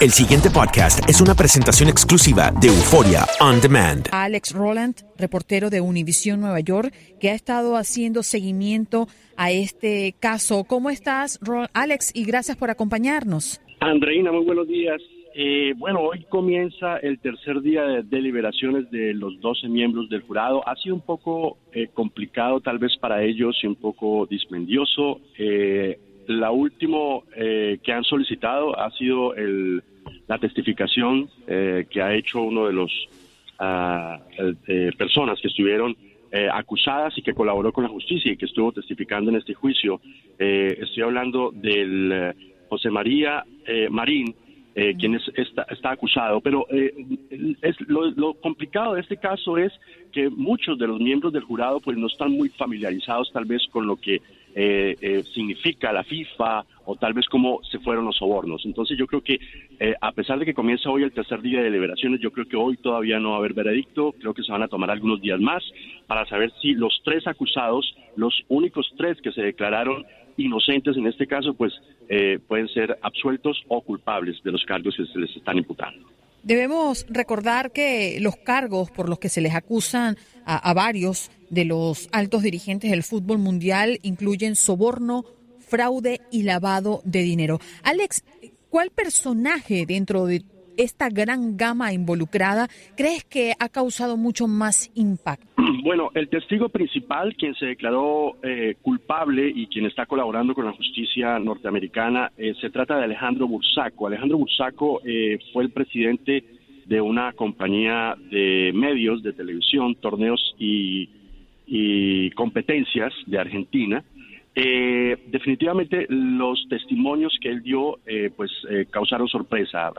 El siguiente podcast es una presentación exclusiva de Euforia On Demand. Alex Roland, reportero de Univision Nueva York, que ha estado haciendo seguimiento a este caso. ¿Cómo estás, Ro- Alex? Y gracias por acompañarnos. Andreina, muy buenos días. Eh, bueno, hoy comienza el tercer día de deliberaciones de los 12 miembros del jurado. Ha sido un poco eh, complicado tal vez para ellos y un poco dispendioso. Eh, la última eh, que han solicitado ha sido el, la testificación eh, que ha hecho uno de los ah, eh, personas que estuvieron eh, acusadas y que colaboró con la justicia y que estuvo testificando en este juicio. Eh, estoy hablando del eh, José María eh, Marín, eh, quien es, está, está acusado. Pero eh, es, lo, lo complicado de este caso es que muchos de los miembros del jurado pues no están muy familiarizados tal vez con lo que eh, eh, significa la FIFA o tal vez cómo se fueron los sobornos. Entonces yo creo que eh, a pesar de que comienza hoy el tercer día de deliberaciones, yo creo que hoy todavía no va a haber veredicto, creo que se van a tomar algunos días más para saber si los tres acusados, los únicos tres que se declararon inocentes en este caso, pues eh, pueden ser absueltos o culpables de los cargos que se les están imputando. Debemos recordar que los cargos por los que se les acusan a, a varios de los altos dirigentes del fútbol mundial incluyen soborno, fraude y lavado de dinero. Alex, ¿cuál personaje dentro de esta gran gama involucrada crees que ha causado mucho más impacto? Bueno, el testigo principal, quien se declaró eh, culpable y quien está colaborando con la justicia norteamericana, eh, se trata de Alejandro Bursaco. Alejandro Bursaco eh, fue el presidente de una compañía de medios de televisión, torneos y, y competencias de Argentina. Eh, definitivamente los testimonios que él dio eh, pues causaron sorpresa.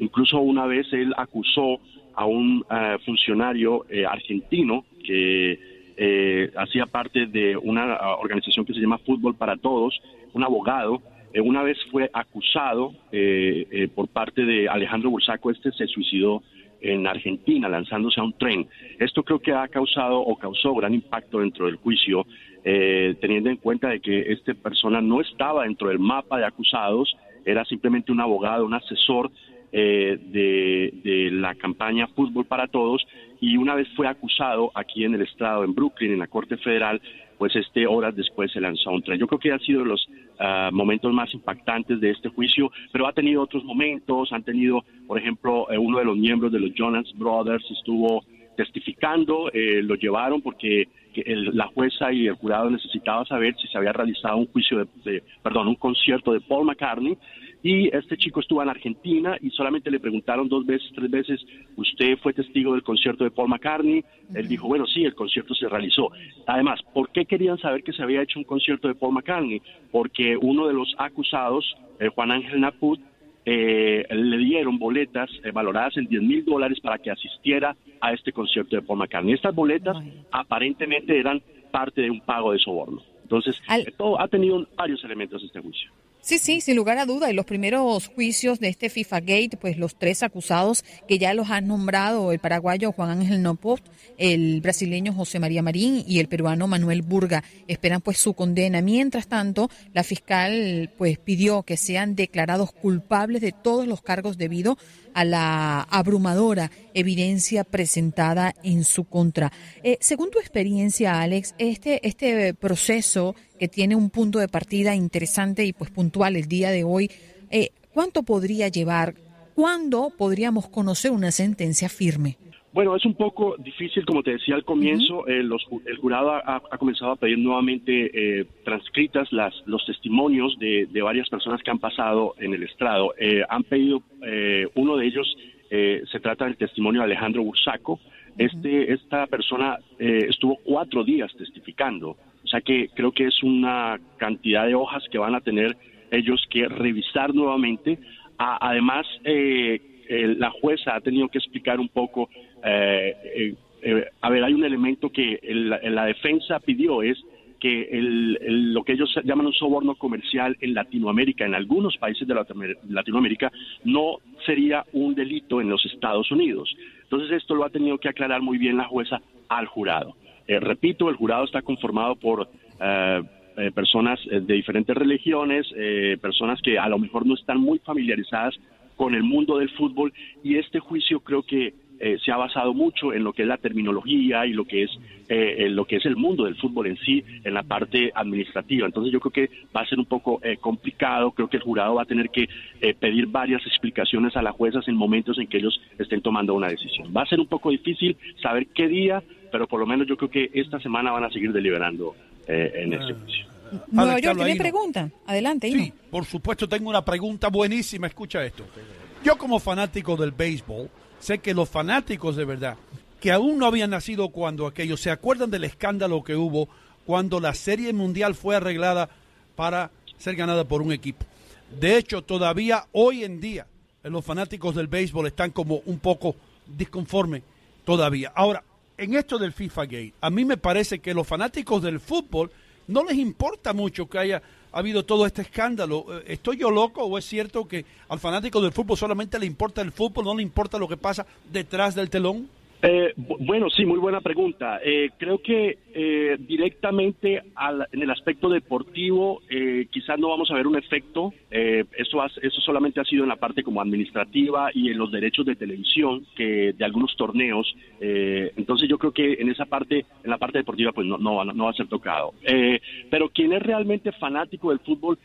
Incluso una vez él acusó a un eh, funcionario eh, argentino que eh, hacía parte de una ah, organización que se llama Fútbol para Todos, un abogado. eh, una vez fue acusado eh, eh, por parte de Alejandro Bursaco, este se suicidó en Argentina lanzándose a un tren. Esto creo que ha causado o causó gran impacto dentro del juicio, eh, teniendo en cuenta de que esta persona no estaba dentro del mapa de acusados, era simplemente un abogado, un asesor eh, de, de la campaña Fútbol para Todos y una vez fue acusado aquí en el estado, en Brooklyn, en la Corte Federal, pues este horas después se lanzó un tren. Yo creo que han sido los ah, momentos más impactantes de este juicio, pero ha tenido otros momentos, han tenido, por ejemplo, eh, uno de los miembros de los Jonas Brothers estuvo testificando, eh, lo llevaron porque la jueza y el jurado necesitaban saber si se había realizado un juicio de, perdón, un concierto de Paul McCartney y este chico estuvo en Argentina y solamente le preguntaron dos veces, tres veces, ¿usted fue testigo del concierto de Paul McCartney? Él dijo, bueno, sí, el concierto se realizó. Además, ¿por qué querían saber que se había hecho un concierto de Paul McCartney? Porque uno de los acusados, eh, Juan Ángel Naput, eh, le dieron boletas eh, valoradas en 10 mil dólares para que asistiera a este concierto de Paul McCartney. Estas boletas aparentemente eran parte de un pago de soborno. Entonces, todo ha tenido varios elementos este juicio. Sí, sí, sin lugar a duda. Y los primeros juicios de este FIFA Gate, pues los tres acusados que ya los han nombrado, el paraguayo Juan Ángel Nopost, el brasileño José María Marín y el peruano Manuel Burga, esperan pues su condena. Mientras tanto, la fiscal pues pidió que sean declarados culpables de todos los cargos debido a la abrumadora evidencia presentada en su contra. Eh, según tu experiencia, Alex, este, este proceso que tiene un punto de partida interesante y pues puntual el día de hoy, eh, ¿cuánto podría llevar? ¿Cuándo podríamos conocer una sentencia firme? Bueno, es un poco difícil, como te decía al comienzo, eh, el jurado ha, comenzado a pedir nuevamente eh, transcritas las, los testimonios de, varias personas que han pasado en el estrado. Eh, han pedido, uno de ellos se trata del testimonio de Alejandro Bursaco. Este, esta persona estuvo cuatro días testificando, o sea que creo que es una cantidad de hojas que van a tener ellos que revisar nuevamente. Además, la jueza ha tenido que explicar un poco eh, eh, eh, a ver, hay un elemento que la defensa pidió es que lo que ellos llaman un soborno comercial en Latinoamérica, en algunos países de Latinoamérica, no sería un delito en los Estados Unidos. Entonces esto lo ha tenido que aclarar muy bien la jueza al jurado. repito, el jurado está conformado por personas de diferentes religiones, personas que a lo mejor no están muy familiarizadas con el mundo del fútbol y este juicio creo que eh, se ha basado mucho en lo que es la terminología y lo que es eh, lo que es el mundo del fútbol en sí, en la parte administrativa. Entonces yo creo que va a ser un poco eh, complicado. Creo que el jurado va a tener que pedir varias explicaciones a las juezas en momentos en que ellos estén tomando una decisión. Va a ser un poco difícil saber qué día, pero por lo menos yo creo que esta semana van a seguir deliberando en este ah. juicio. Nueva York tiene pregunta. Adelante, Sí, por supuesto, tengo una pregunta buenísima. Escucha esto. Yo como fanático del béisbol, sé que los fanáticos de verdad, que aún no habían nacido cuando aquello, se acuerdan del escándalo que hubo cuando la Serie Mundial fue arreglada para ser ganada por un equipo. De hecho, todavía hoy en día los fanáticos del béisbol están como un poco disconformes todavía. Ahora, en esto del FIFA Gate, a mí me parece que los fanáticos del fútbol no les importa mucho que haya ha habido todo este escándalo. Eh, ¿Estoy yo loco o es cierto que al fanático del fútbol solamente le importa el fútbol, no le importa lo que pasa detrás del telón? Eh, bueno, sí, muy buena pregunta. Eh, creo que eh, directamente en el aspecto deportivo quizás no vamos a ver un efecto. eso, eso solamente ha sido en la parte como administrativa y en los derechos de televisión que de algunos torneos. entonces yo creo que en esa parte, en la parte deportiva, pues no, no, no va a ser tocado. pero quien es realmente fanático del fútbol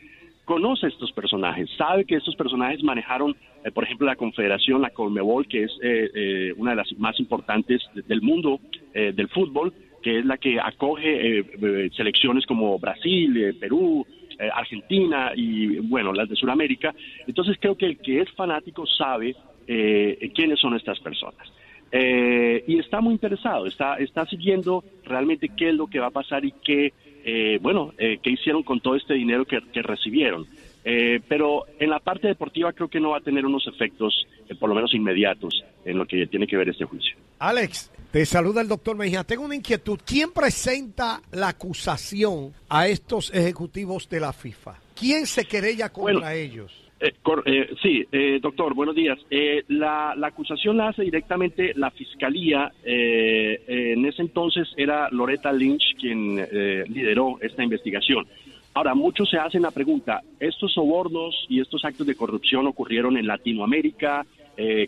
conoce estos personajes, sabe que estos personajes manejaron, eh, por ejemplo, la Confederación, la Colmebol, que es eh, eh, una de las más importantes del mundo del fútbol, que es la que acoge selecciones como Brasil, Perú, Argentina y, bueno, las de Sudamérica. Entonces creo que el que es fanático sabe quiénes son estas personas. Y está muy interesado, está, está siguiendo realmente qué es lo que va a pasar y qué eh, bueno, eh, qué hicieron con todo este dinero que, recibieron. Eh, pero en la parte deportiva creo que no va a tener unos efectos, eh, por lo menos inmediatos, en lo que tiene que ver este juicio. Alex, te saluda el doctor Mejía. Tengo una inquietud. ¿Quién presenta la acusación a estos ejecutivos de la FIFA? ¿Quién se querella contra ellos? Eh, eh, sí, eh, doctor, buenos días. La, acusación la hace directamente la Fiscalía. en ese entonces era Loretta Lynch quien lideró esta investigación. Ahora, muchos se hacen la pregunta, ¿estos sobornos y estos actos de corrupción ocurrieron en Latinoamérica,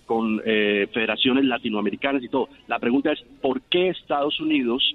con federaciones latinoamericanas y todo? La pregunta es, ¿por qué Estados Unidos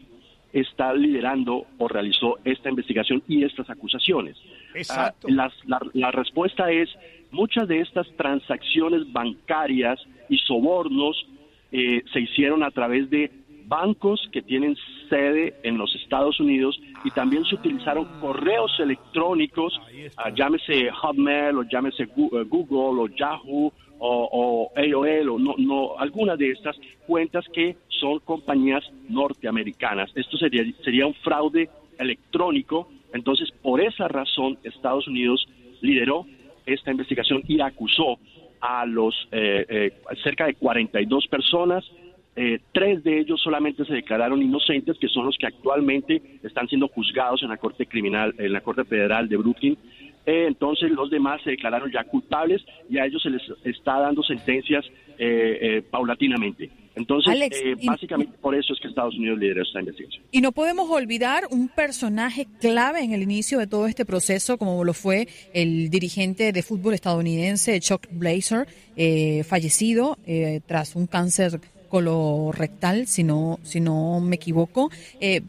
está liderando o realizó esta investigación y estas acusaciones. Exacto. Ah, la, respuesta es, muchas de estas transacciones bancarias y sobornos eh, se hicieron a través de bancos que tienen sede en los Estados Unidos y también se utilizaron correos electrónicos, ah, llámese Hotmail o llámese eh, Google o Yahoo o, AOL o no, no, alguna de estas cuentas que son compañías norteamericanas. Esto sería, sería un fraude electrónico. Entonces, por esa razón, Estados Unidos lideró esta investigación y acusó a los eh, eh, cerca de 42 personas. Eh, tres de ellos solamente se declararon inocentes, que son los que actualmente están siendo juzgados en la Corte Criminal, en la Corte Federal de Brooklyn. entonces los demás se declararon ya culpables y a ellos se les está dando sentencias paulatinamente. Entonces, eh, básicamente por eso es que Estados Unidos lidera esta investigación. Y no podemos olvidar un personaje clave en el inicio de todo este proceso, como lo fue el dirigente de fútbol estadounidense Chuck Blazer, eh, fallecido eh, tras un cáncer colorectal, si no, si no me equivoco.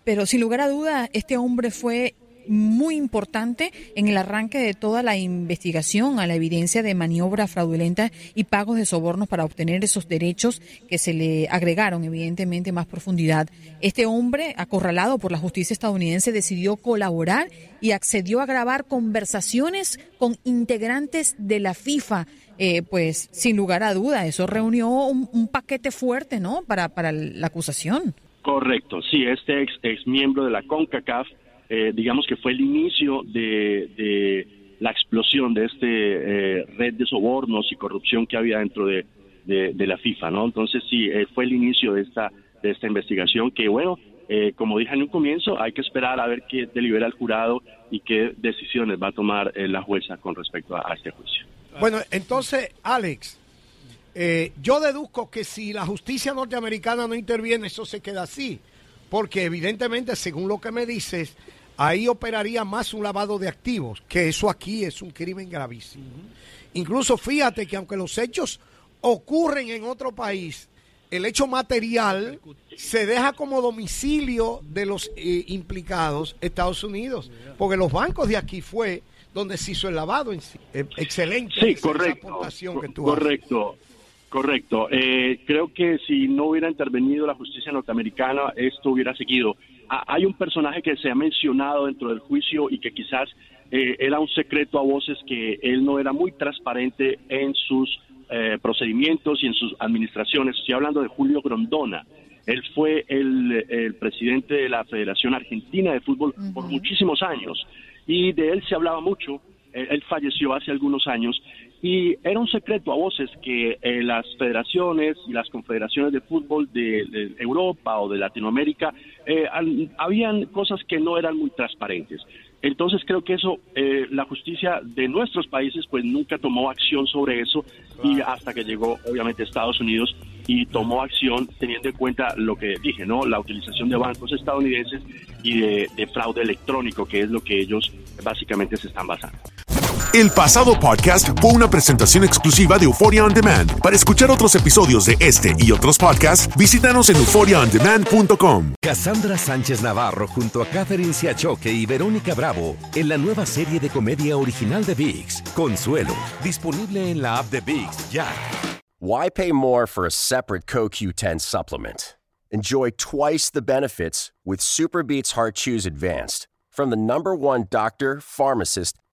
pero sin lugar a duda, este hombre fue muy importante en el arranque de toda la investigación a la evidencia de maniobra fraudulenta y pagos de sobornos para obtener esos derechos que se le agregaron evidentemente más profundidad. Este hombre, acorralado por la justicia estadounidense, decidió colaborar y accedió a grabar conversaciones con integrantes de la FIFA. Eh, pues sin lugar a duda, eso reunió un, paquete fuerte, ¿no? Para, para la acusación. Correcto, sí, este ex, ex miembro de la CONCACAF eh, digamos que fue el inicio de, la explosión de este eh, red de sobornos y corrupción que había dentro de, la FIFA, ¿no? Entonces sí, eh, fue el inicio de esta de esta investigación que bueno, como dije en un comienzo, hay que esperar a ver qué delibera el jurado y qué decisiones va a tomar la jueza con respecto a, este juicio. Bueno, entonces, Alex, yo deduzco que si la justicia norteamericana no interviene, eso se queda así, porque evidentemente, según lo que me dices, ahí operaría más un lavado de activos, que eso aquí es un crimen gravísimo. Incluso fíjate que aunque los hechos ocurren en otro país, el hecho material se deja como domicilio de los eh, implicados Estados Unidos, porque los bancos de aquí fue donde se hizo el lavado en sí. Eh, excelente. Sí, correcto. correcto. Correcto. Eh, creo que si no hubiera intervenido la justicia norteamericana, esto hubiera seguido hay un personaje que se ha mencionado dentro del juicio y que quizás eh, era un secreto a voces que él no era muy transparente en sus eh, procedimientos y en sus administraciones. Estoy hablando de Julio Grondona. Él fue el, presidente de la Federación Argentina de Fútbol por muchísimos años y de él se hablaba mucho. él falleció hace algunos años y era un secreto a voces que eh, las federaciones y las confederaciones de fútbol de, Europa o de Latinoamérica eh, habían cosas que no eran muy transparentes. Entonces creo que eso, eh, la justicia de nuestros países pues nunca tomó acción sobre eso y hasta que llegó obviamente Estados Unidos y tomó acción teniendo en cuenta lo que dije, ¿no? La utilización de bancos estadounidenses y de fraude electrónico, que es lo que ellos básicamente se están basando. El pasado podcast fue una presentación exclusiva de Euphoria On Demand. Para escuchar otros episodios de este y otros podcasts, visítanos en euphoriaondemand.com. Cassandra Sánchez Navarro junto a Catherine Siachoque y Verónica Bravo en la nueva serie de comedia original de VIX, Consuelo, disponible en la app de VIX ya. Why pay more for a separate CoQ10 supplement? Enjoy twice the benefits with Superbeats Heart Chews Advanced from the number one doctor, pharmacist,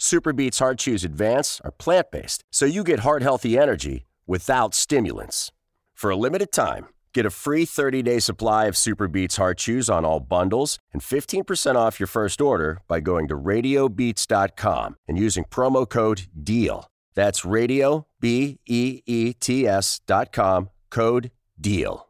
Superbeats Heart Chews Advance are plant based, so you get heart healthy energy without stimulants. For a limited time, get a free 30 day supply of Superbeats Heart Chews on all bundles and 15% off your first order by going to radiobeats.com and using promo code DEAL. That's radio, code DEAL.